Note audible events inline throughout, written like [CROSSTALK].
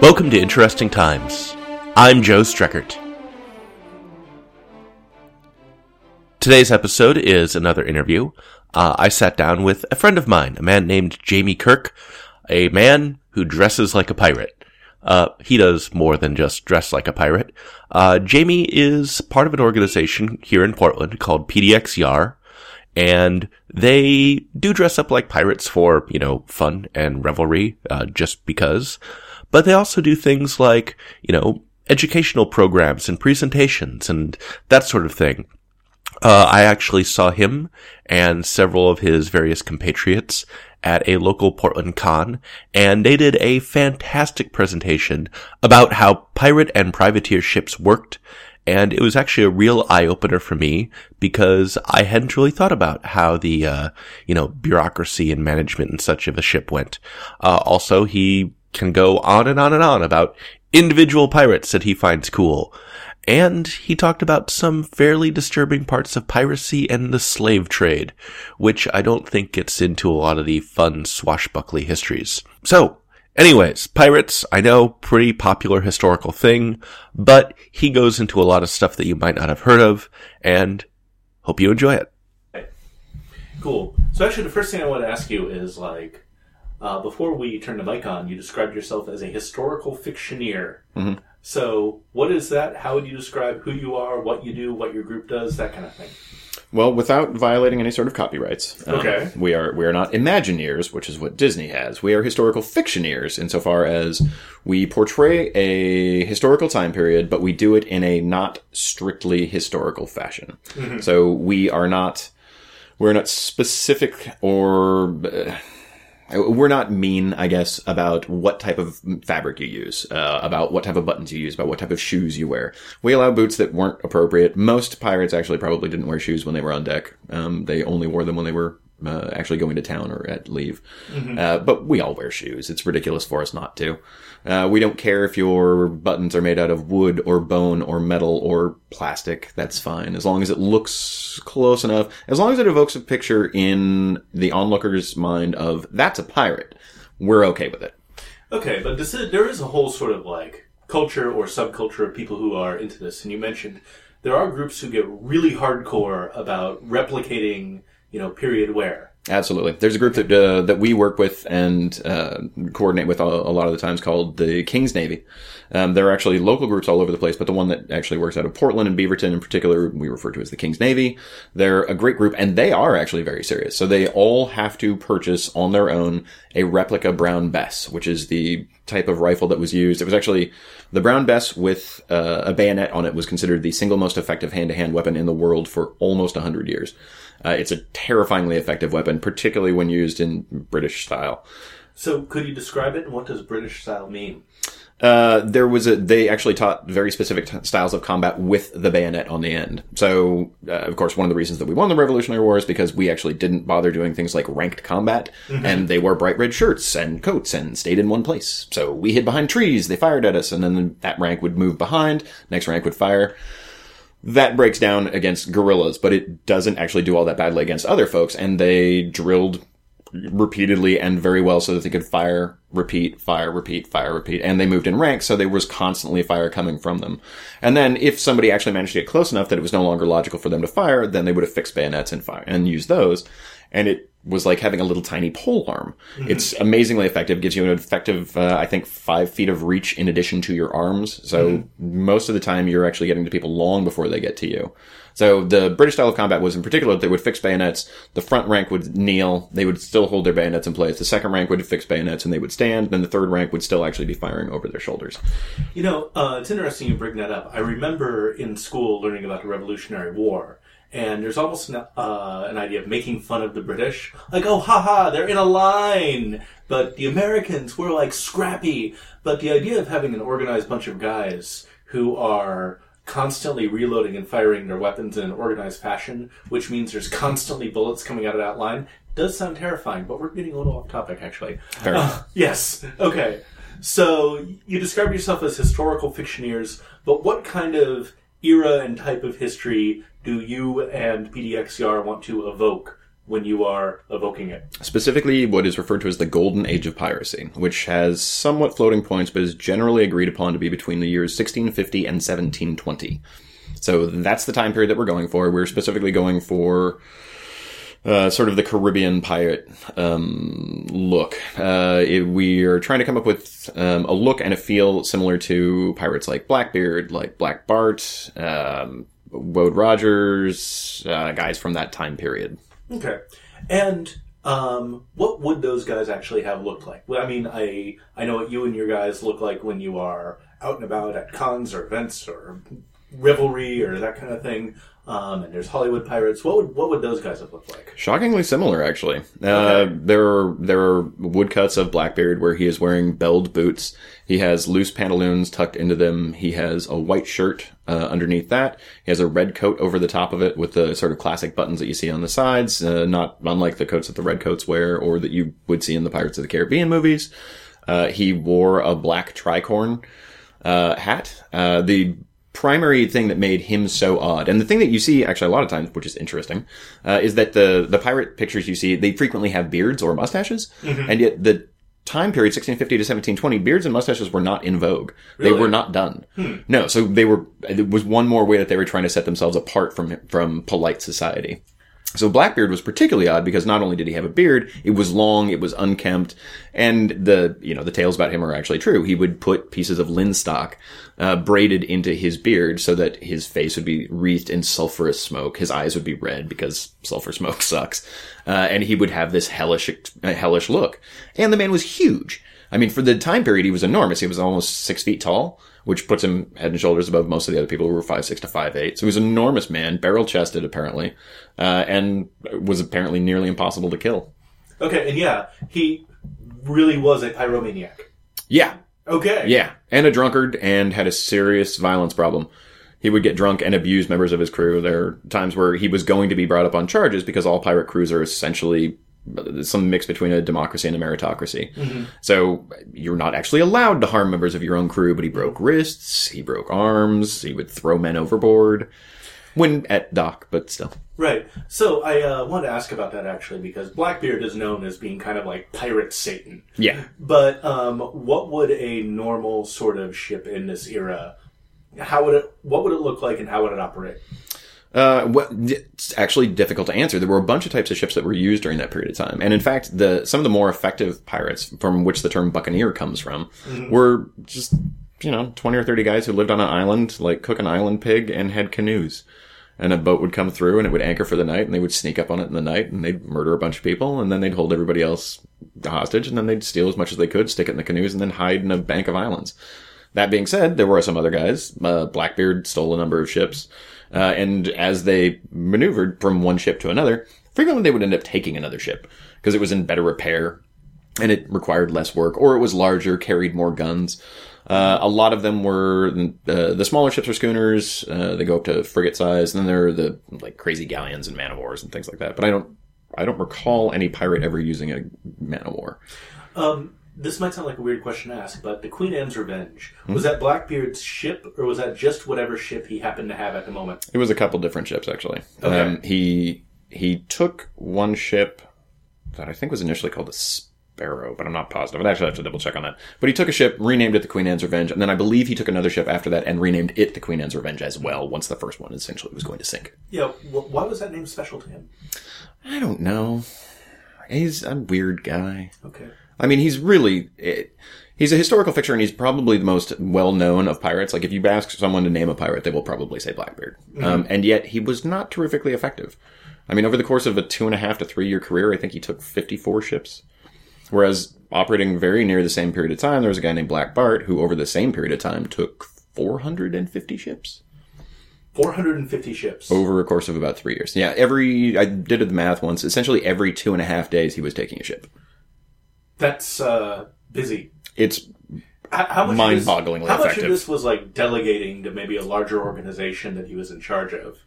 Welcome to Interesting Times. I'm Joe Streckert. Today's episode is another interview. Uh, I sat down with a friend of mine, a man named Jaime Kirk, a man who dresses like a pirate. Uh, he does more than just dress like a pirate. Uh, Jaime is part of an organization here in Portland called PDX Yar, and they do dress up like pirates for, you know, fun and revelry, uh, just because. But they also do things like, you know, educational programs and presentations and that sort of thing. Uh, I actually saw him and several of his various compatriots at a local Portland con, and they did a fantastic presentation about how pirate and privateer ships worked. And it was actually a real eye opener for me because I hadn't really thought about how the, uh, you know, bureaucracy and management and such of a ship went. Uh, also, he can go on and on and on about individual pirates that he finds cool. And he talked about some fairly disturbing parts of piracy and the slave trade, which I don't think gets into a lot of the fun swashbuckly histories. So, anyways, pirates, I know, pretty popular historical thing, but he goes into a lot of stuff that you might not have heard of, and hope you enjoy it. Cool. So actually, the first thing I want to ask you is like, uh, before we turn the mic on, you described yourself as a historical fictioneer. Mm-hmm. So, what is that? How would you describe who you are, what you do, what your group does, that kind of thing? Well, without violating any sort of copyrights. um, Okay. we are we are not Imagineers, which is what Disney has. We are historical fictioneers insofar as we portray a historical time period, but we do it in a not strictly historical fashion. So we are not we're not specific or uh, we're not mean, I guess, about what type of fabric you use, uh, about what type of buttons you use, about what type of shoes you wear. We allow boots that weren't appropriate. Most pirates actually probably didn't wear shoes when they were on deck. Um, they only wore them when they were uh, actually going to town or at leave. Uh, but we all wear shoes. It's ridiculous for us not to. Uh, we don't care if your buttons are made out of wood or bone or metal or plastic. That's fine. As long as it looks close enough. As long as it evokes a picture in the onlooker's mind of, that's a pirate. We're okay with it. Okay, but this is, there is a whole sort of like culture or subculture of people who are into this, and you mentioned there are groups who get really hardcore about replicating, you know, period wear. Absolutely. There's a group that uh, that we work with and uh, coordinate with a, a lot of the times called the King's Navy. Um, there are actually local groups all over the place, but the one that actually works out of Portland and Beaverton in particular, we refer to as the King's Navy. They're a great group, and they are actually very serious. So they all have to purchase on their own a replica Brown Bess, which is the type of rifle that was used. It was actually the Brown Bess with uh, a bayonet on it was considered the single most effective hand-to-hand weapon in the world for almost 100 years. Uh, it's a terrifyingly effective weapon, particularly when used in British style. So, could you describe it, and what does British style mean? Uh, there was a, they actually taught very specific t- styles of combat with the bayonet on the end. So, uh, of course, one of the reasons that we won the Revolutionary War is because we actually didn't bother doing things like ranked combat, and they wore bright red shirts and coats and stayed in one place. So we hid behind trees, they fired at us, and then that rank would move behind, next rank would fire. That breaks down against guerrillas, but it doesn't actually do all that badly against other folks, and they drilled repeatedly and very well so that they could fire, repeat, fire, repeat, fire, repeat. And they moved in ranks, so there was constantly fire coming from them. And then if somebody actually managed to get close enough that it was no longer logical for them to fire, then they would have fixed bayonets and fire and use those. And it was like having a little tiny pole arm. It's amazingly effective. Gives you an effective, uh, I think, five feet of reach in addition to your arms. So most of the time, you're actually getting to people long before they get to you. So the British style of combat was in particular they would fix bayonets. The front rank would kneel. They would still hold their bayonets in place. The second rank would fix bayonets and they would stand. Then the third rank would still actually be firing over their shoulders. You know, uh, it's interesting you bring that up. I remember in school learning about the Revolutionary War, and there's almost an, uh, an idea of making fun of the British. Like, oh, haha, they're in a line! But the Americans were like scrappy. But the idea of having an organized bunch of guys who are constantly reloading and firing their weapons in an organized fashion, which means there's constantly bullets coming out of that line, does sound terrifying, but we're getting a little off topic, actually. Uh, yes. Okay. So you describe yourself as historical fictioneers, but what kind of era and type of history do you and PDX Yar want to evoke when you are evoking it? Specifically, what is referred to as the Golden Age of Piracy, which has somewhat floating points, but is generally agreed upon to be between the years 1650 and 1720. So that's the time period that we're going for. We're specifically going for uh, sort of the Caribbean pirate um, look. Uh, it, we are trying to come up with um, a look and a feel similar to pirates like Blackbeard, like Black Bart, um, Woodes Rogers, uh, guys from that time period. Okay. And um, what would those guys actually have looked like? Well, I mean, I I know what you and your guys look like when you are out and about at cons or events or revelry or that kind of thing. Um, and there's Hollywood pirates. What would what would those guys have looked like? Shockingly similar, actually. Uh, Okay. there are there are woodcuts of Blackbeard where he is wearing belled boots. He has loose pantaloons tucked into them. He has a white shirt uh, underneath that. He has a red coat over the top of it with the sort of classic buttons that you see on the sides, uh, not unlike the coats that the redcoats wear or that you would see in the Pirates of the Caribbean movies. Uh, he wore a black tricorn uh, hat. Uh, the primary thing that made him so odd, and the thing that you see actually a lot of times, which is interesting, uh, is that the the pirate pictures you see they frequently have beards or mustaches, and yet the time period 1650 to 1720 beards and mustaches were not in vogue. They were not done. No so they were it was one more way that they were trying to set themselves apart from from polite society so Blackbeard was particularly odd because not only did he have a beard, it was long, it was unkempt, and the you know the tales about him are actually true. He would put pieces of linstock uh, braided into his beard so that his face would be wreathed in sulfurous smoke. His eyes would be red because sulfur smoke [LAUGHS] sucks, uh, and he would have this hellish uh, hellish look. And the man was huge. I mean, for the time period, he was enormous. He was almost six feet tall, which puts him head and shoulders above most of the other people who were five six to five eight. So he was an enormous man, barrel chested apparently, uh, and was apparently nearly impossible to kill. Okay, and yeah, he really was a pyromaniac. Yeah, Okay. yeah, and a drunkard, and had a serious violence problem. He would get drunk and abuse members of his crew. There are times where he was going to be brought up on charges because all pirate crews are essentially some mix between a democracy and a meritocracy. So you're not actually allowed to harm members of your own crew, but he broke wrists, he broke arms, he would throw men overboard when at dock, but still. Right. So I uh, wanted to ask about that actually because Blackbeard is known as being kind of like pirate Satan. Yeah. But um, what would a normal sort of ship in this era? How would it? What would it look like, and how would it operate? Uh, well, it's actually difficult to answer. There were a bunch of types of ships that were used during that period of time, and in fact, the some of the more effective pirates, from which the term buccaneer comes from, were just you know twenty or thirty guys who lived on an island, like cook an island pig, and had canoes. And a boat would come through, and it would anchor for the night, and they would sneak up on it in the night, and they'd murder a bunch of people, and then they'd hold everybody else hostage, and then they'd steal as much as they could, stick it in the canoes, and then hide in a bank of islands. That being said, there were some other guys. Uh, Blackbeard stole a number of ships, uh, and as they maneuvered from one ship to another, frequently they would end up taking another ship because it was in better repair and it required less work, or it was larger, carried more guns. Uh, a lot of them were uh, the smaller ships are schooners. Uh, they go up to frigate size, and then there are the like crazy galleons and man of wars and things like that. But I don't, I don't recall any pirate ever using a man of war. Um, this might sound like a weird question to ask, but the Queen Anne's Revenge Hmm? was that Blackbeard's ship, or was that just whatever ship he happened to have at the moment? It was a couple different ships actually. Okay. Um, he he took one ship that I think was initially called the Sparrow, but I'm not positive. I'd actually have to double check on that. But he took a ship, renamed it the Queen Anne's Revenge, and then I believe he took another ship after that and renamed it the Queen Anne's Revenge as well. Once the first one essentially was going to sink. Yeah. Wh- why was that name special to him? I don't know. He's a weird guy. Okay. I mean, he's really. It, He's a historical figure, and he's probably the most well known of pirates. Like, if you ask someone to name a pirate, they will probably say Blackbeard. Um, and yet, he was not terrifically effective. I mean, over the course of a two and a half to three year career, I think he took 54 ships. Whereas, operating very near the same period of time, there was a guy named Black Bart who, over the same period of time, took 450 ships 450 ships. over a course of about three years. Yeah, every, I did the math once. Essentially, every two and a half days, he was taking a ship. That's uh, busy. It's How much of this- Mind-bogglingly How much effective. of this was like delegating to maybe a larger organization that he was in charge of?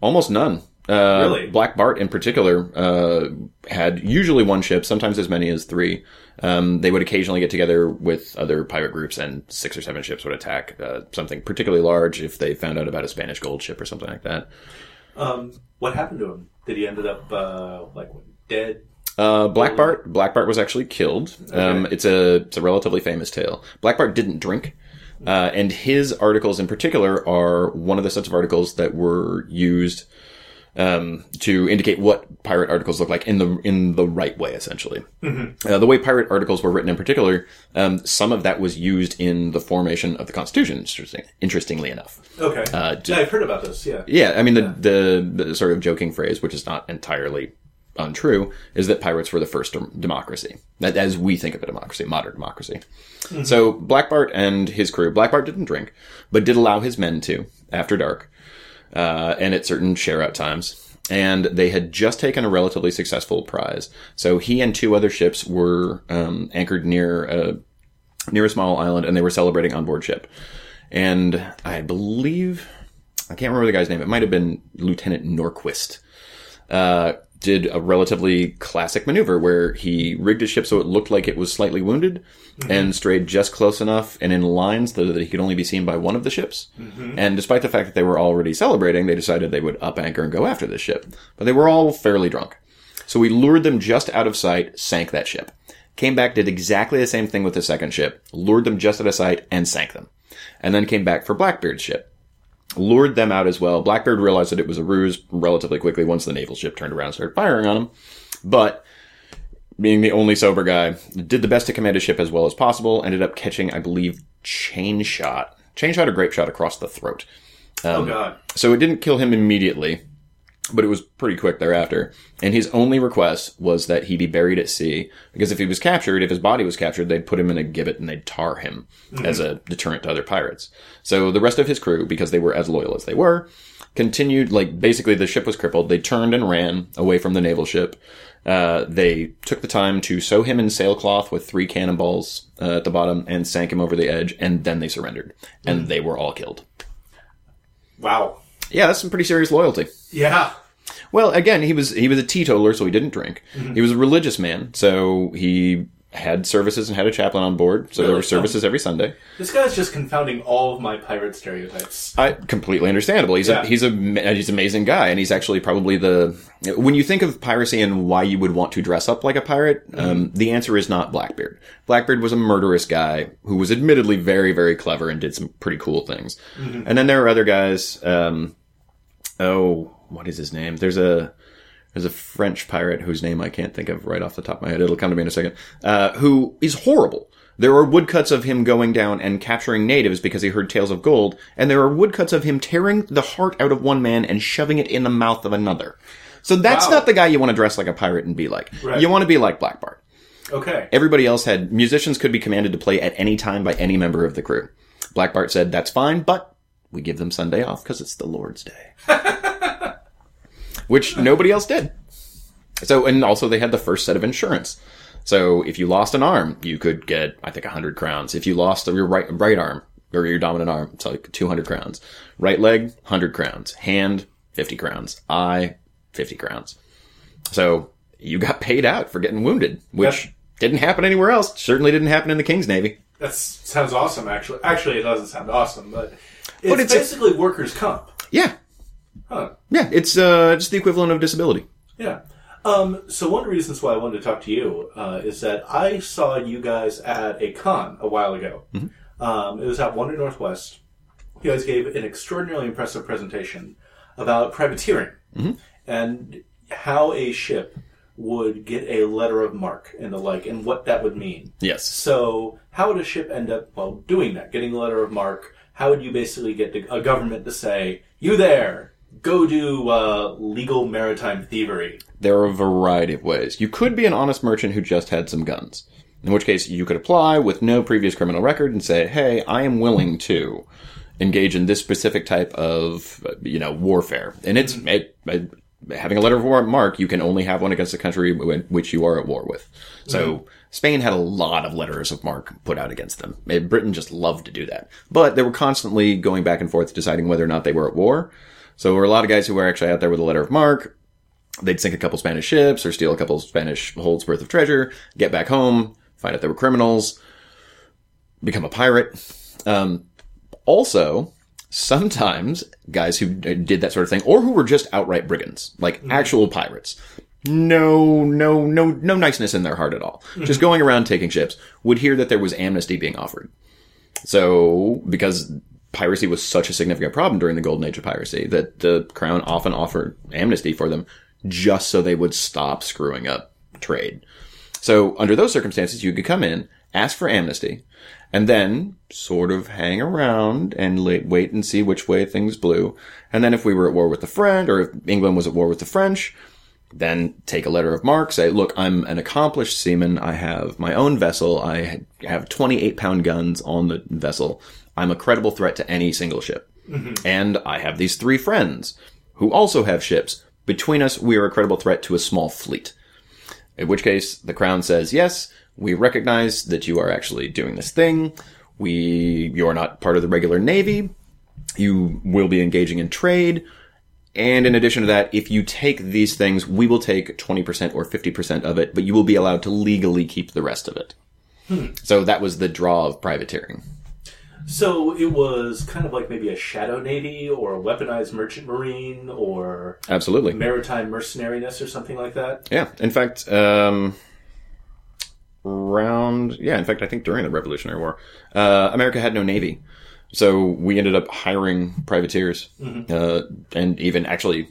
Almost none. Uh, Really? Black Bart in particular uh, had usually one ship, sometimes as many as three. Um, they would occasionally get together with other pirate groups, and six or seven ships would attack uh, something particularly large if they found out about a Spanish gold ship or something like that. Um, what happened to him? Did he ended up uh, like dead? Uh, Black Bart. Black Bart was actually killed. Um, it's a it's a relatively famous tale. Black Bart didn't drink, uh, and his articles in particular are one of the sets of articles that were used um, to indicate what pirate articles look like in the in the right way, essentially. Uh, the way pirate articles were written, in particular, um, some of that was used in the formation of the Constitution. Interesting, interestingly enough. Okay. Uh, yeah, I've heard about this. Yeah. Yeah, I mean the, the the sort of joking phrase, which is not entirely untrue, is that pirates were the first dem- democracy, that as we think of a democracy, modern democracy. So Black Bart and his crew, Black Bart didn't drink, but did allow his men to after dark, uh, and at certain share out times. And they had just taken a relatively successful prize. So he and two other ships were um, anchored near a near a small island, and they were celebrating on board ship. And I believe I can't remember the guy's name. It might have been Lieutenant Norquist. Uh, did a relatively classic maneuver where he rigged his ship so it looked like it was slightly wounded mm-hmm. and strayed just close enough and in lines so that he could only be seen by one of the ships. Mm-hmm. And despite the fact that they were already celebrating, they decided they would up anchor and go after this ship. But they were all fairly drunk. So we lured them just out of sight, sank that ship. Came back, did exactly the same thing with the second ship, lured them just out of sight, and sank them. And then came back for Blackbeard's ship lured them out as well. Blackbeard realized that it was a ruse relatively quickly once the naval ship turned around and started firing on him. But being the only sober guy, did the best to command his ship as well as possible. Ended up catching, I believe, chain shot, chain shot or grape shot across the throat. oh um, God. So it didn't kill him immediately, but it was pretty quick thereafter. And his only request was that he be buried at sea, because if he was captured, if his body was captured, they'd put him in a gibbet and they'd tar him as a deterrent to other pirates. So the rest of his crew, because they were as loyal as they were, continued, like, basically the ship was crippled. They turned and ran away from the naval ship. Uh, they took the time to sew him in sailcloth with three cannonballs uh, at the bottom and sank him over the edge, and then they surrendered. And they were all killed. Wow. Yeah, that's some pretty serious loyalty. Yeah. Well, again, he was he was a teetotaler, so he didn't drink. He was a religious man, so he had services and had a chaplain on board. So there were services every Sunday. This guy's just confounding all of my pirate stereotypes. I completely understandable. He's Yeah. a he's a he's an amazing guy, and he's actually probably the when you think of piracy and why you would want to dress up like a pirate, um, the answer is not Blackbeard. Blackbeard was a murderous guy who was admittedly very very clever and did some pretty cool things. And then there are other guys. Um, oh, what is his name? There's a there's a French pirate whose name I can't think of right off the top of my head. It'll come to me in a second. Uh, who is horrible. There are woodcuts of him going down and capturing natives because he heard tales of gold, and there are woodcuts of him tearing the heart out of one man and shoving it in the mouth of another. So that's Wow. not the guy you want to dress like a pirate and be like. Right. You want to be like Black Bart. Okay. Everybody else had musicians could be commanded to play at any time by any member of the crew. Black Bart said that's fine, but we give them Sunday off because it's the Lord's Day, [LAUGHS] which nobody else did. So, and also they had the first set of insurance. So if you lost an arm, you could get, I think, 100 crowns. If you lost your right, right arm, or your dominant arm, it's like 200 crowns. Right leg, 100 crowns. Hand, 50 crowns. Eye, 50 crowns. So you got paid out for getting wounded, which Yep. didn't happen anywhere else. Certainly didn't happen in the King's Navy. That sounds awesome, actually. Actually, it doesn't sound awesome, but it's, But it's a- basically workers' comp. Yeah. Huh. Yeah. It's, uh, just the equivalent of disability. Yeah. Um, so one of the reasons why I wanted to talk to you uh, is that I saw you guys at a con a while ago. Um, it was at Wonder Northwest. You guys gave an extraordinarily impressive presentation about privateering and how a ship would get a letter of marque and the like, and what that would mean. Yes. So, how would a ship end up well doing that, getting a letter of marque? How would you basically get the- a government to say, "You there, go do uh, legal maritime thievery"? There are a variety of ways. You could be an honest merchant who just had some guns. In which case, you could apply with no previous criminal record and say, hey, I am willing to engage in this specific type of, you know, warfare. And it's, it, it, having a letter of war mark, you can only have one against the country which you are at war with. So, Spain had a lot of letters of marque put out against them. Britain just loved to do that. But they were constantly going back and forth deciding whether or not they were at war. So there were a lot of guys who were actually out there with a letter of marque they'd sink a couple Spanish ships or steal a couple Spanish holds worth of treasure, get back home, find out they were criminals, become a pirate. Um, also, Sometimes guys who did that sort of thing, or who were just outright brigands, like actual pirates. No, no, no, no niceness in their heart at all. Just going around taking ships would hear that there was amnesty being offered. So, because piracy was such a significant problem during the golden age of piracy, that the crown often offered amnesty for them just so they would stop screwing up trade. So, under those circumstances, you could come in, ask for amnesty, and then sort of hang around and wait and see which way things blew. And then if we were at war with the French, or if England was at war with the French, then take a letter of marque, say, look, I'm an accomplished seaman. I have my own vessel. I have 28 pound guns on the vessel. I'm a credible threat to any single ship. And I have these three friends who also have ships. Between us, we are a credible threat to a small fleet. In which case, the crown says, yes, we recognize that you are actually doing this thing. We, you're not part of the regular navy. You will be engaging in trade. And in addition to that, if you take these things, we will take 20% or 50% of it, but you will be allowed to legally keep the rest of it. Hmm. So that was the draw of privateering. So it was kind of like maybe a shadow navy or a weaponized merchant marine or Absolutely. maritime mercenariness or something like that. Yeah. In fact, um, around, yeah, in fact, I think during the Revolutionary War, uh, America had no navy. So we ended up hiring privateers, uh, and even actually,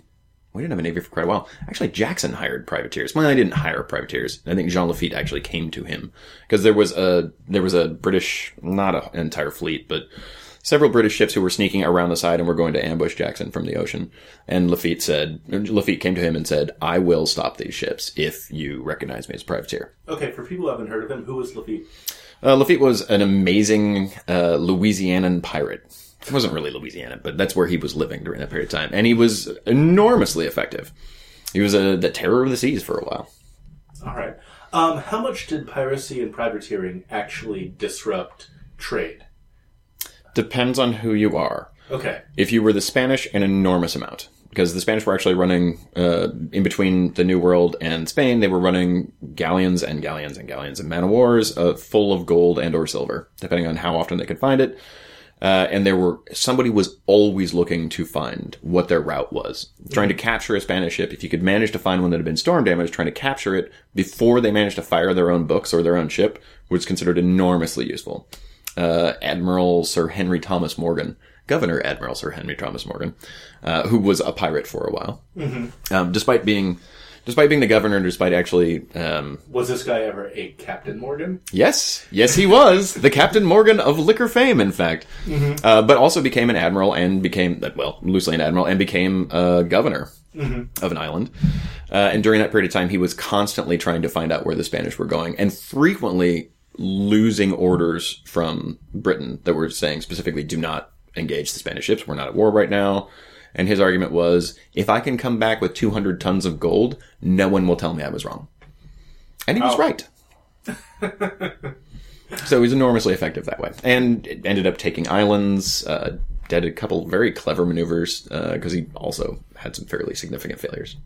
we didn't have a navy for quite a while. Actually, Jackson hired privateers. Well, I didn't hire privateers. I think Jean Lafitte actually came to him because there was a there was a British, not a, an entire fleet, but several British ships who were sneaking around the side and were going to ambush Jackson from the ocean. And Lafitte said, Lafitte came to him and said, "I will stop these ships if you recognize me as a privateer." Okay, for people who haven't heard of him, who was Lafitte? Uh, Lafitte was an amazing uh, Louisianan pirate. He wasn't really Louisiana, but that's where he was living during that period of time, and he was enormously effective. He was a, the terror of the seas for a while. All right. Um, how much did piracy and privateering actually disrupt trade? Depends on who you are. Okay. If you were the Spanish, an enormous amount. Because the Spanish were actually running, uh, in between the New World and Spain, they were running galleons and galleons and galleons and man of wars uh, full of gold and or silver, depending on how often they could find it. Uh, and there were, somebody was always looking to find what their route was. Trying to capture a Spanish ship. If you could manage to find one that had been storm damaged, trying to capture it before they managed to fire their own books or their own ship was considered enormously useful uh, Admiral Sir Henry Thomas Morgan, Governor Admiral Sir Henry Thomas Morgan, uh, who was a pirate for a while. Um, despite being, despite being the governor, and despite actually, um, Was this guy ever a Captain Morgan? yes, yes, he was the Captain Morgan of liquor fame, in fact, uh, but also became an admiral and became, well, loosely an admiral and became a governor. Of an island, uh, and during that period of time, he was constantly trying to find out where the Spanish were going, and frequently losing orders from Britain that were saying specifically, do not engage the Spanish ships. We're not at war right now. And his argument was, if I can come back with 200 tons of gold, no one will tell me I was wrong. And he was Oh. right. [LAUGHS] so he was enormously effective that way. And ended up taking islands, uh, did a couple very clever maneuvers, because he also had some fairly significant failures.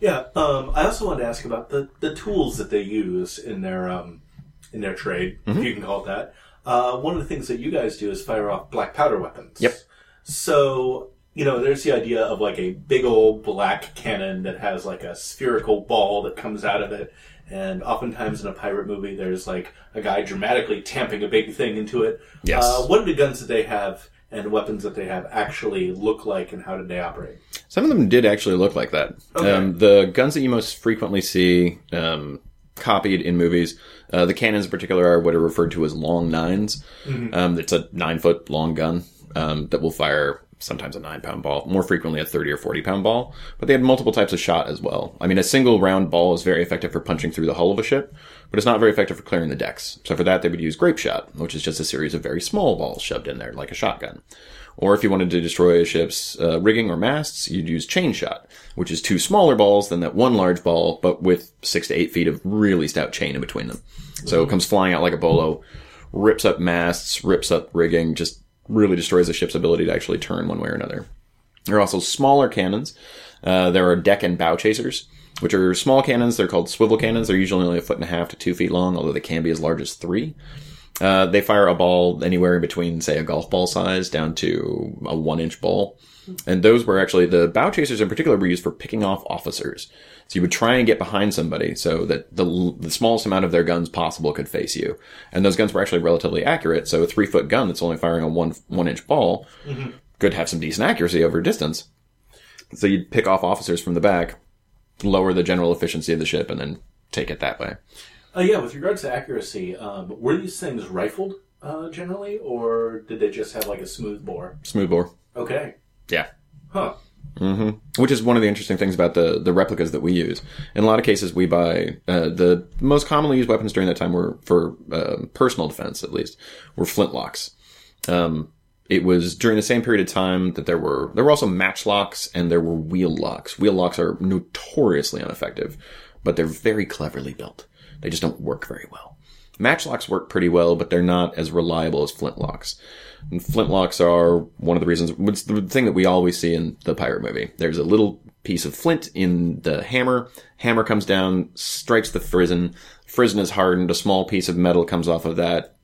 Yeah. Um, I also wanted to ask about the, the tools that they use in their um, in their trade, Mm-hmm. if you can call it that. Uh, one of the things that you guys do is fire off black powder weapons. Yep. So you know, there's the idea of like a big old black cannon that has like a spherical ball that comes out of it. And oftentimes in a pirate movie, there's like a guy dramatically tamping a big thing into it. Yes. Uh, what do the guns that they have and weapons that they have actually look like, and how did they operate? Some of them did actually look like that. Okay. Um, the guns that you most frequently see um, copied in movies, uh, the cannons in particular are what are referred to as long 9s Um, it's a nine foot long gun um, that will fire sometimes a nine pound ball, more frequently a 30 or 40 pound ball. But they had multiple types of shot as well. I mean, a single round ball is very effective for punching through the hull of a ship, but it's not very effective for clearing the decks. So for that, they would use grape shot, which is just a series of very small balls shoved in there, like a shotgun. Or if you wanted to destroy a ship's uh, rigging or masts, you'd use chain shot, which is two smaller balls than that one large ball, but with six to eight feet of really stout chain in between them. So it comes flying out like a bolo, rips up masts, rips up rigging, just really destroys the ship's ability to actually turn one way or another. There are also smaller cannons. Uh, there are deck and bow chasers, which are small cannons. They're called swivel cannons. They're usually only a foot and a half to two feet long, although they can be as large as three. Uh, they fire a ball anywhere in between, say, a golf ball size down to a one inch ball. And those were actually the bow chasers in particular were used for picking off officers. So you would try and get behind somebody so that the, the smallest amount of their guns possible could face you. And those guns were actually relatively accurate. So a three foot gun that's only firing a one, one inch ball could have some decent accuracy over distance. So you'd pick off officers from the back, lower the general efficiency of the ship, and then take it that way. Uh, yeah, with regards to accuracy, um, were these things rifled uh, generally, or did they just have like a smooth bore? Smooth bore. Okay. Yeah. Huh. Which is one of the interesting things about the, the replicas that we use. In a lot of cases, we buy uh, the most commonly used weapons during that time were for uh, personal defense, at least, were flintlocks. Um, it was during the same period of time that there were there were also matchlocks and there were wheel locks. Wheel locks are notoriously ineffective, but they're very cleverly built. They just don't work very well. Matchlocks work pretty well, but they're not as reliable as flintlocks. And flintlocks are one of the reasons. It's the thing that we always see in the pirate movie. There's a little piece of flint in the hammer. Hammer comes down, strikes the frizzen. Frizzen is hardened. A small piece of metal comes off of that,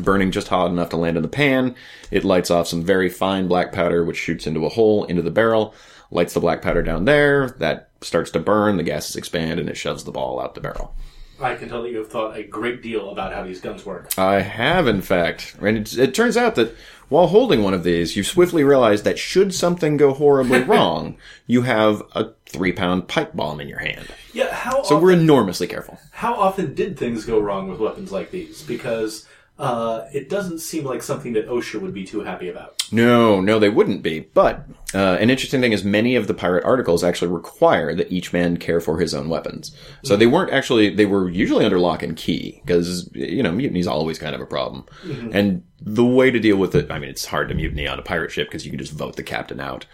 burning just hot enough to land in the pan. It lights off some very fine black powder, which shoots into a hole into the barrel. Lights the black powder down there. That starts to burn. The gases expand, and it shoves the ball out the barrel. I can tell that you have thought a great deal about how these guns work. I have, in fact. And it, it turns out that while holding one of these, you swiftly realize that should something go horribly [LAUGHS] wrong, you have a three pound pipe bomb in your hand. Yeah, how So often, we're enormously careful. how often did things go wrong with weapons like these? Because uh, it doesn't seem like something that OSHA would be too happy about. No, no, they wouldn't be. But uh, an interesting thing is many of the pirate articles actually require that each man care for his own weapons. So they weren't actually, they were usually under lock and key because, you know, mutiny's always kind of a problem. And the way to deal with it, I mean, it's hard to mutiny on a pirate ship because you can just vote the captain out.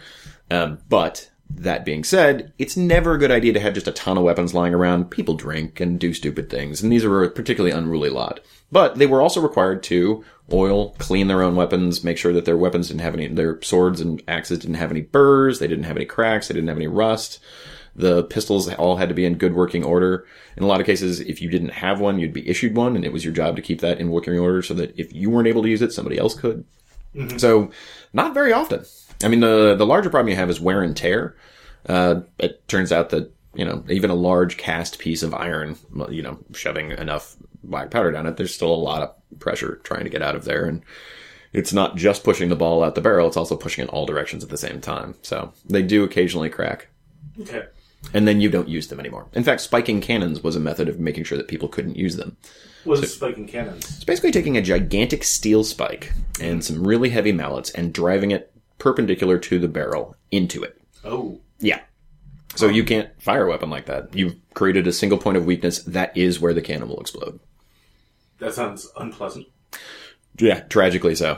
Um, but that being said, it's never a good idea to have just a ton of weapons lying around. People drink and do stupid things, and these are a particularly unruly lot. But they were also required to oil, clean their own weapons, make sure that their weapons didn't have any, their swords and axes didn't have any burrs, they didn't have any cracks, they didn't have any rust. The pistols all had to be in good working order. In a lot of cases, if you didn't have one, you'd be issued one, and it was your job to keep that in working order so that if you weren't able to use it, somebody else could. Mm-hmm. So, not very often. I mean, the the larger problem you have is wear and tear. Uh, it turns out that you know even a large cast piece of iron, you know, shoving enough black powder down it, there's still a lot of pressure trying to get out of there, and it's not just pushing the ball out the barrel; it's also pushing in all directions at the same time. So they do occasionally crack, Okay. and then you don't use them anymore. In fact, spiking cannons was a method of making sure that people couldn't use them. Was spiking cannons? It's basically taking a gigantic steel spike and some really heavy mallets and driving it perpendicular to the barrel into it. Oh. Yeah. So you can't fire a weapon like that. You've created a single point of weakness. That is where the cannon will explode. That sounds unpleasant. Yeah, tragically so.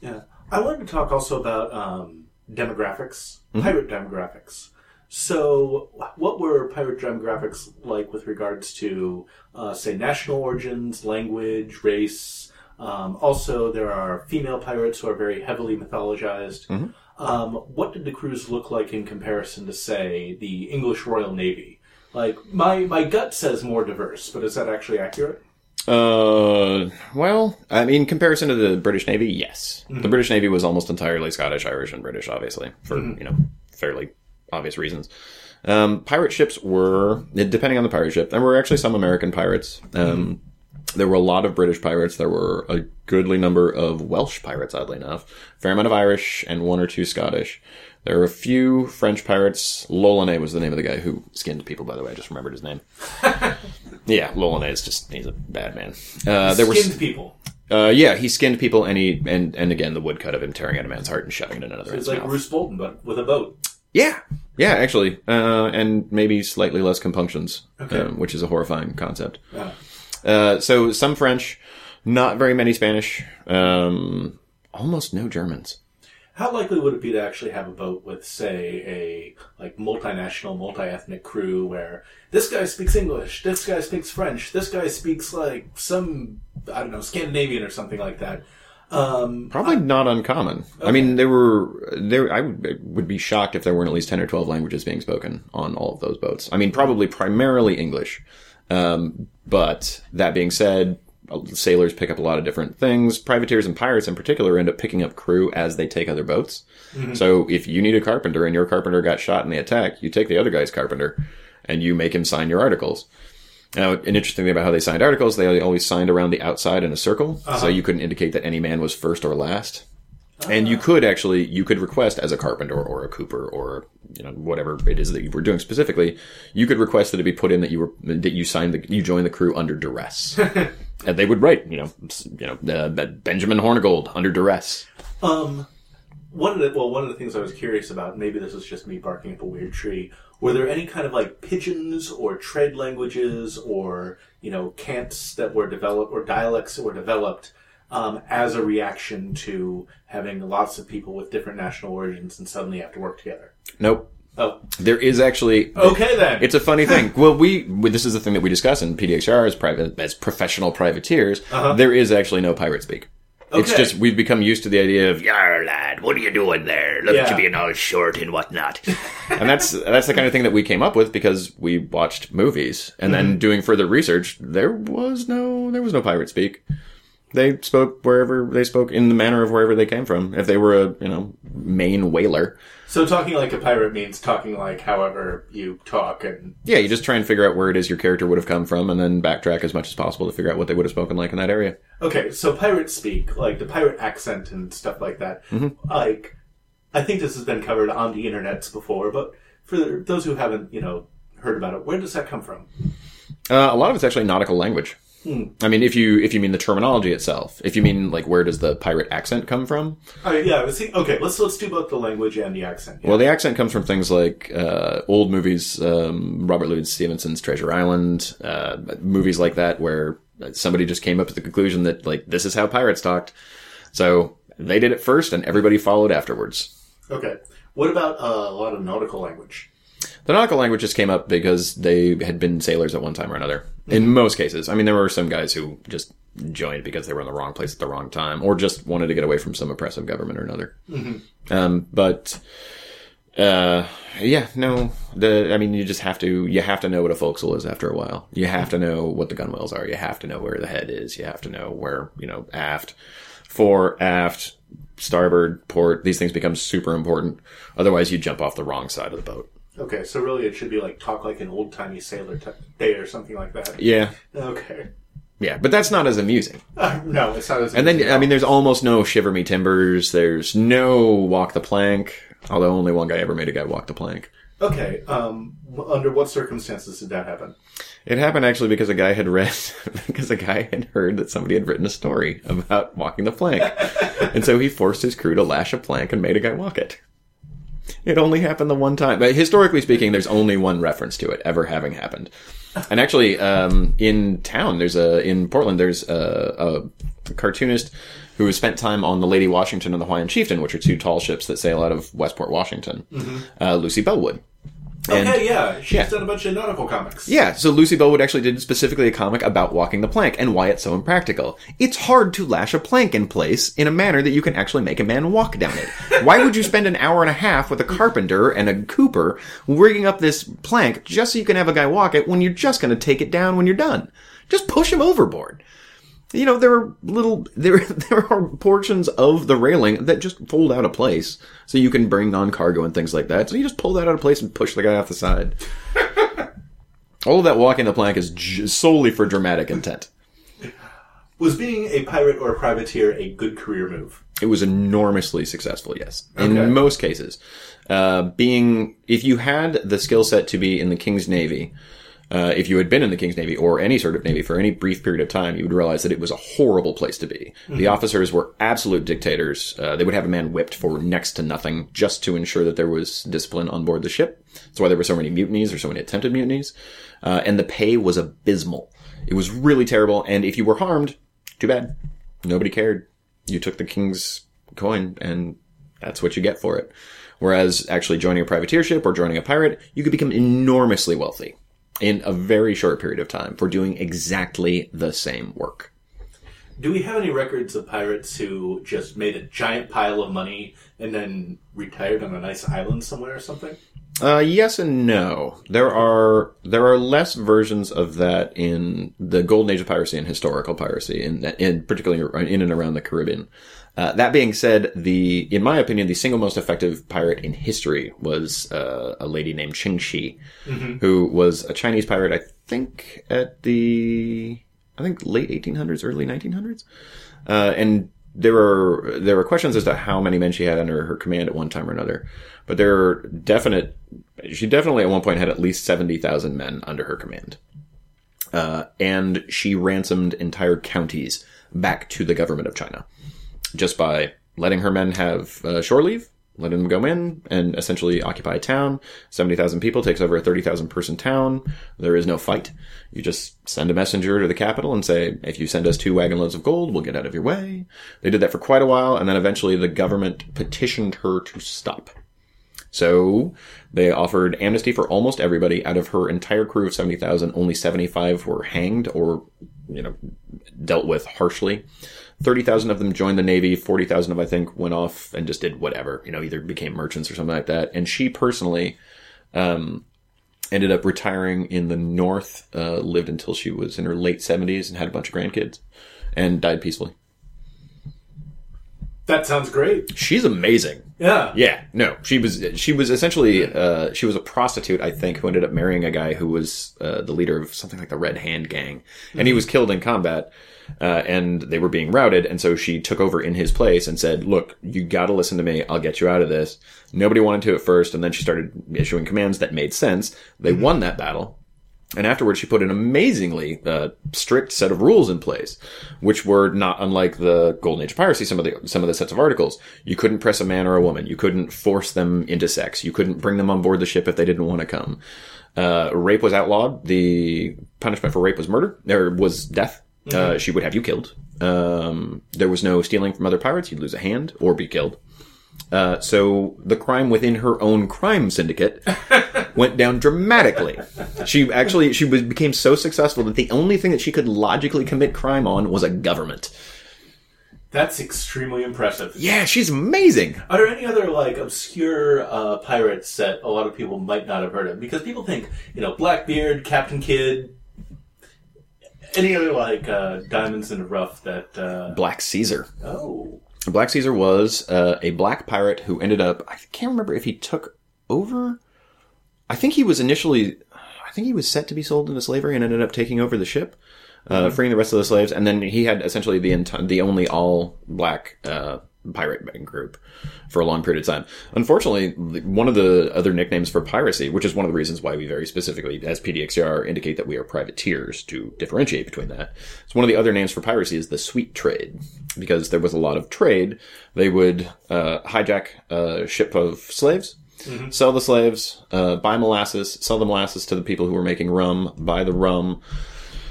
Yeah. I wanted to talk also about um, demographics, pirate demographics. So, what were pirate demographics like with regards to, uh, say, national origins, language, race? Um, also, there are female pirates who are very heavily mythologized. Um, what did the crews look like in comparison to, say, the English Royal Navy? Like, my, my gut says more diverse, but is that actually accurate? Uh, well, I mean, in comparison to the British Navy, yes. The British Navy was almost entirely Scottish, Irish, and British, obviously, for, you know, fairly obvious reasons. Um, pirate ships were, depending on the pirate ship, there were actually some American pirates. Um, there were a lot of British pirates. There were a goodly number of Welsh pirates, oddly enough. a Fair amount of Irish and one or two Scottish. There were a few French pirates. Lolonais was the name of the guy who skinned people, by the way. I just remembered his name. [LAUGHS] yeah, Lolonais is just, he's a bad man. Uh, there were, Skinned people. uh, yeah, he skinned people and he, and, and again, the woodcut of him tearing out a man's heart and shoving it in another man's It's like mouth. Roose Bolton, but with a boat. Yeah, yeah, actually, uh, and maybe slightly less compunctions, Okay. um, which is a horrifying concept. Yeah. Uh, so some French, not very many Spanish, um, almost no Germans. How likely would it be to actually have a boat with, say, a like multinational, multi-ethnic crew where this guy speaks English, this guy speaks French, this guy speaks like some I don't know Scandinavian or something like that. Um, Probably not uncommon. I mean, there were there. I would, would be shocked if there weren't at least ten or twelve languages being spoken on all of those boats. I mean, probably primarily English. Um, but that being said, sailors pick up a lot of different things. Privateers and pirates in particular end up picking up crew as they take other boats. So if you need a carpenter and your carpenter got shot in the attack, you take the other guy's carpenter and you make him sign your articles. Now, an interesting thing about how they signed articles, they always signed around the outside in a circle, so you couldn't indicate that any man was first or last. And you could actually, you could request as a carpenter or a cooper or, you know, whatever it is that you were doing specifically, you could request that it be put in that you were, that you signed the, you joined the crew under duress. [LAUGHS] and they would write, you know, you know, uh, Benjamin Hornigold under duress. Um, one of the well, one of the things I was curious about, maybe this was just me barking up a weird tree. Were there any kind of like pidgins or trade languages or you know cants that were developed or dialects that were developed um, as a reaction to having lots of people with different national origins and suddenly have to work together? Nope. Oh, There is actually, okay then. It's a funny thing. [LAUGHS] Well, we, this is the thing that we discuss in PDX Yar as private as professional privateers. There is actually no pirate speak. Okay. It's just we've become used to the idea of Yar, lad, what are you doing there? Look at Yeah. you being all short and whatnot. [LAUGHS] and that's that's the kind of thing that we came up with because we watched movies and then doing further research. There was no there was no pirate speak. They spoke wherever they spoke in the manner of wherever they came from. If they were a you know Maine whaler, so talking like a pirate means talking like however you talk and yeah, you just try and figure out where it is your character would have come from, and then backtrack as much as possible to figure out what they would have spoken like in that area. Okay, so pirate speak, like the pirate accent and stuff like that. Mm-hmm. Like, I think this has been covered on the internets before, but for those who haven't, you know, heard about it, where does that come from? Uh, a lot of it's actually nautical language. I mean, if you if you mean the terminology itself, if you mean like where does the pirate accent come from? Oh, yeah, was okay, let's let's do both the language and the accent. Yeah. Well, the accent comes from things like uh, old movies, um, Robert Louis Stevenson's Treasure Island, uh, movies like that, where somebody just came up with the conclusion that like this is how pirates talked. So they did it first, and everybody followed afterwards. okay, what about uh, a lot of nautical language? The nautical language just came up because they had been sailors at one time or another. In most cases, I mean, there were some guys who just joined because they were in the wrong place at the wrong time, or just wanted to get away from some oppressive government or another. Um, but uh, yeah, no, the I mean, you just have to you have to know what a forecastle is after a while. You have to know what the gunwales are. You have to know where the head is. You have to know where you know aft, fore, aft, starboard, port. These things become super important. Otherwise, you jump off the wrong side of the boat. Okay, so really it should be like talk like an old timey sailor t- day or something like that. Yeah, Okay. yeah, but that's not as amusing. [LAUGHS] Uh, no, it's not as. And then, I mean, there's almost no shiver me timbers. There's no walk the plank. Although only one guy ever made a guy walk the plank. okay. Um, under what circumstances did that happen? It happened actually because a guy had read, [LAUGHS] because a guy had heard that somebody had written a story about walking the plank. [LAUGHS] and so he forced his crew to lash a plank and made a guy walk it. It only happened the one time. But historically speaking, there's only one reference to it ever having happened. And actually, um, in town, there's a, in Portland, there's a, a cartoonist who has spent time on the Lady Washington and the Hawaiian Chieftain, which are two tall ships that sail out of Westport, Washington. Uh, Lucy Bellwood. And- okay, yeah, she's yeah. done a bunch of nautical comics. Yeah, so Lucy Bellwood actually did specifically a comic about walking the plank and why it's so impractical. It's hard to lash a plank in place in a manner that you can actually make a man walk down it. [LAUGHS] Why would you spend an hour and a half with a carpenter and a cooper rigging up this plank just so you can have a guy walk it when you're just going to take it down when you're done? Just push him overboard. You know, there are little, [LAUGHS] there, there are portions of the railing that just fold out of place. So you can bring on cargo and things like that. So you just pull that out of place and push the guy off the side. [LAUGHS] All of that walking the plank is j- solely for dramatic intent. Was being a pirate or a privateer a good career move? It was enormously successful, yes. In Okay. most cases. Uh, being, if you had the skill set to be in the King's Navy, uh, if you had been in the King's Navy or any sort of Navy for any brief period of time, you would realize that it was a horrible place to be. The officers were absolute dictators. Uh, they would have a man whipped for next to nothing just to ensure that there was discipline on board the ship. That's why there were so many mutinies or so many attempted mutinies. Uh, and the pay was abysmal. It was really terrible. And if you were harmed, too bad. Nobody cared. You took the King's coin and that's what you get for it. Whereas actually joining a privateer ship or joining a pirate, you could become enormously wealthy in a very short period of time for doing exactly the same work. Do we have any records of pirates who just made a giant pile of money and then retired on a nice island somewhere or something? Uh, yes and no. There are there are less versions of that in the golden age of piracy and historical piracy, in, in particularly in and around the Caribbean. Uh, that being said, the in my opinion, the single most effective pirate in history was uh, a lady named Qing Shi, who was a Chinese pirate. I think at the I think late 1800s, early 1900s, uh, and there were there were questions as to how many men she had under her command at one time or another, but there are definite. She definitely at one point had at least seventy thousand men under her command, uh, and she ransomed entire counties back to the government of China just by letting her men have uh, shore leave, letting them go in and essentially occupy a town. 70,000 people takes over a 30,000 person town. There is no fight. You just send a messenger to the capital and say, if you send us two wagon loads of gold, we'll get out of your way. They did that for quite a while, and then eventually the government petitioned her to stop. So they offered amnesty for almost everybody. Out of her entire crew of 70,000, only 75 were hanged or, you know, dealt with harshly. 30,000 of them joined the Navy. 40,000 of, I think, went off and just did whatever, you know, either became merchants or something like that. And she personally, um, ended up retiring in the North, uh, lived until she was in her late 70s and had a bunch of grandkids and died peacefully. That sounds great. She's amazing. Yeah. Yeah, no, she was she was essentially uh, she was a prostitute, I think, who ended up marrying a guy who was uh, the leader of something like the Red Hand Gang, and he was killed in combat. Uh, and they were being routed, and so she took over in his place and said, "Look, you got to listen to me. I'll get you out of this." Nobody wanted to at first, and then she started issuing commands that made sense. They won that battle, and afterwards, she put an amazingly uh, strict set of rules in place, which were not unlike the Golden Age of piracy. Some of the some of the sets of articles, you couldn't press a man or a woman, you couldn't force them into sex, you couldn't bring them on board the ship if they didn't want to come. Uh, rape was outlawed. The punishment for rape was murder. There was death. Uh, she would have you killed. Um, there was no stealing from other pirates. You'd lose a hand or be killed. Uh, so the crime within her own crime syndicate [LAUGHS] went down dramatically. She actually she was, became so successful that the only thing that she could logically commit crime on was a government. That's extremely impressive. Yeah, she's amazing. Are there any other like obscure uh, pirates that a lot of people might not have heard of? Because people think, you know, Blackbeard, Captain Kidd, any other like uh, diamonds in the rough that. Uh, Black Caesar. oh, Black Caesar was uh, a black pirate who ended up. I can't remember if he took over. I think he was initially. I think he was set to be sold into slavery and ended up taking over the ship, uh, freeing the rest of the slaves. And then he had essentially the enti- the only all black uh, pirate group for a long period of time. Unfortunately, one of the other nicknames for piracy, which is one of the reasons why we very specifically, as PDX Yar, indicate that we are privateers to differentiate between that. So one of the other names for piracy is the sweet trade, because there was a lot of trade. They would uh, hijack a ship of slaves. Sell the slaves, uh, buy molasses, sell the molasses to the people who were making rum, buy the rum,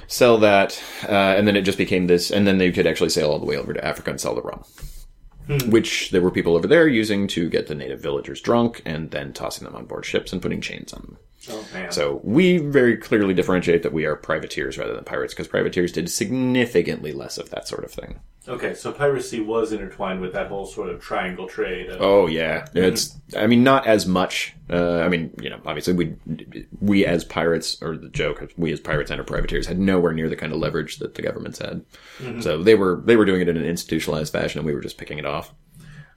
sell that, uh, and then it just became this, and then they could actually sail all the way over to Africa and sell the rum. Which there were people over there using to get the native villagers drunk and then tossing them on board ships and putting chains on them. Oh man. So we very clearly differentiate that we are privateers rather than pirates because privateers did significantly less of that sort of thing. okay, so piracy was intertwined with that whole sort of triangle trade. Of, Oh yeah, it's. I mean, not as much. Uh, I mean, you know, obviously we we as pirates, or the joke, we as pirates and our privateers had nowhere near the kind of leverage that the governments had. So they were they were doing it in an institutionalized fashion, and we were just picking it off.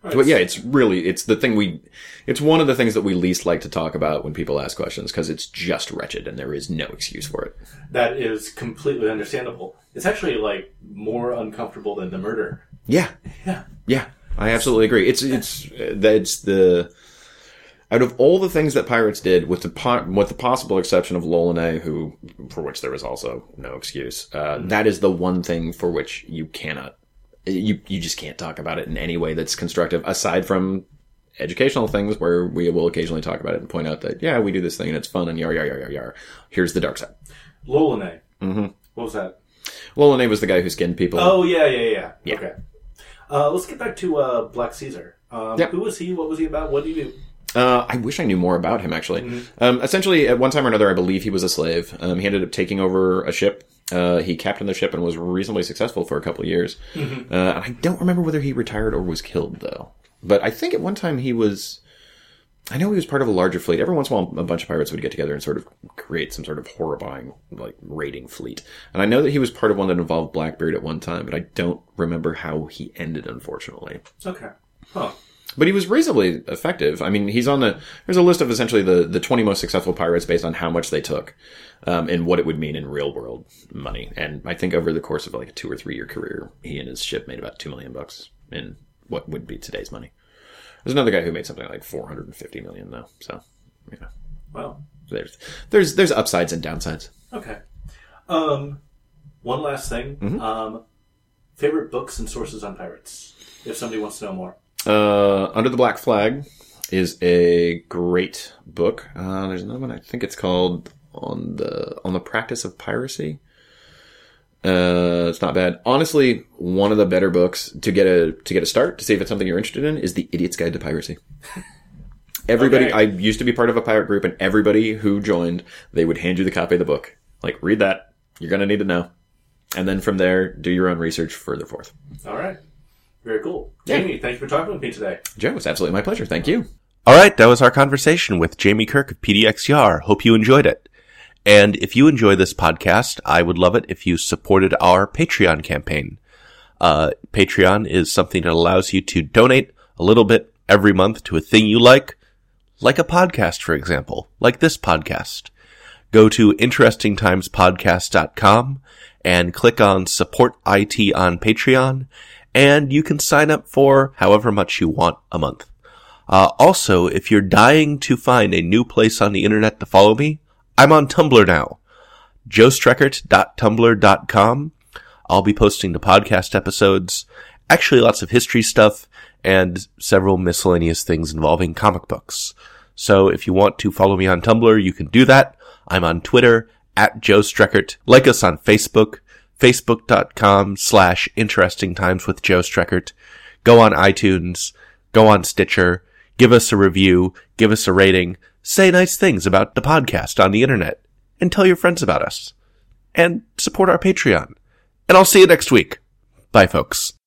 But yeah, it's really it's the thing we it's one of the things that we least like to talk about when people ask questions because it's just wretched and there is no excuse for it. That is completely understandable. It's actually like more uncomfortable than the murder. Yeah, Yeah. Yeah, I absolutely agree. It's it's that's the out of all the things that pirates did, with the po- with the possible exception of L'Olonnais, who for which there was also no excuse. Uh, that is the one thing for which you cannot you you just can't talk about it in any way that's constructive, aside from educational things where we will occasionally talk about it and point out that yeah we do this thing and it's fun and yar yar yar yar yar. Here's the dark side. L'Olonnais. Mm-hmm. What was that? L'Olonnais was the guy who skinned people. Oh yeah, yeah, yeah. Yeah. Okay. Uh, let's get back to uh, Black Caesar. Um, Yep. Who was he? What was he about? What did he do? Uh, I wish I knew more about him actually. Um, essentially, at one time or another, I believe he was a slave. Um, he ended up taking over a ship. Uh, he captained the ship and was reasonably successful for a couple of years. Uh, I don't remember whether he retired or was killed though. But I think at one time he was. I know he was part of a larger fleet. Every once in a while, a bunch of pirates would get together and sort of create some sort of horrifying, like, raiding fleet. And I know that he was part of one that involved Blackbeard at one time, but I don't remember how he ended, unfortunately. Okay. Huh. But he was reasonably effective. I mean, he's on the, there's a list of essentially the, the 20 most successful pirates based on how much they took, um, and what it would mean in real world money. And I think over the course of like a two or three year career, he and his ship made about two million bucks in what would be today's money. There's another guy who made something like 450 million though. So, yeah. Well, there's, there's, there's upsides and downsides. okay. Um, one last thing. Mm-hmm. Um, favorite books and sources on pirates. If somebody wants to know more. Uh, Under the Black Flag is a great book. Uh, there's another one. I think it's called on the on the practice of piracy. Uh, it's not bad. Honestly, one of the better books to get a to get a start to see if it's something you're interested in is the Idiot's Guide to Piracy. [LAUGHS] Everybody, Okay. I used to be part of a pirate group, and everybody who joined, they would hand you the copy of the book. Like, read that. You're gonna need to know, and then from there, do your own research further forth. All right. Very cool. Jaime, thank you for talking with me today. Joe, it's absolutely my pleasure. Thank you. All right, that was our conversation with Jaime Kirk of PDX Yar. Hope you enjoyed it. And if you enjoy this podcast, I would love it if you supported our Patreon campaign. Uh, Patreon is something that allows you to donate a little bit every month to a thing you like, like a podcast, for example, like this podcast. Go to interestingtimespodcast.com and click on support IT on Patreon, and you can sign up for however much you want a month. Uh, also, if you're dying to find a new place on the internet to follow me, I'm on Tumblr now. joestreckert.tumblr.com. I'll be posting the podcast episodes, actually lots of history stuff, and several miscellaneous things involving comic books. So if you want to follow me on Tumblr, you can do that. I'm on Twitter at Joe Streckert. Like us on Facebook, facebook.com slash interesting times with Joe Streckert. Go on iTunes, go on Stitcher, give us a review, give us a rating, say nice things about the podcast on the internet, and tell your friends about us. And support our Patreon. And I'll see you next week. Bye folks.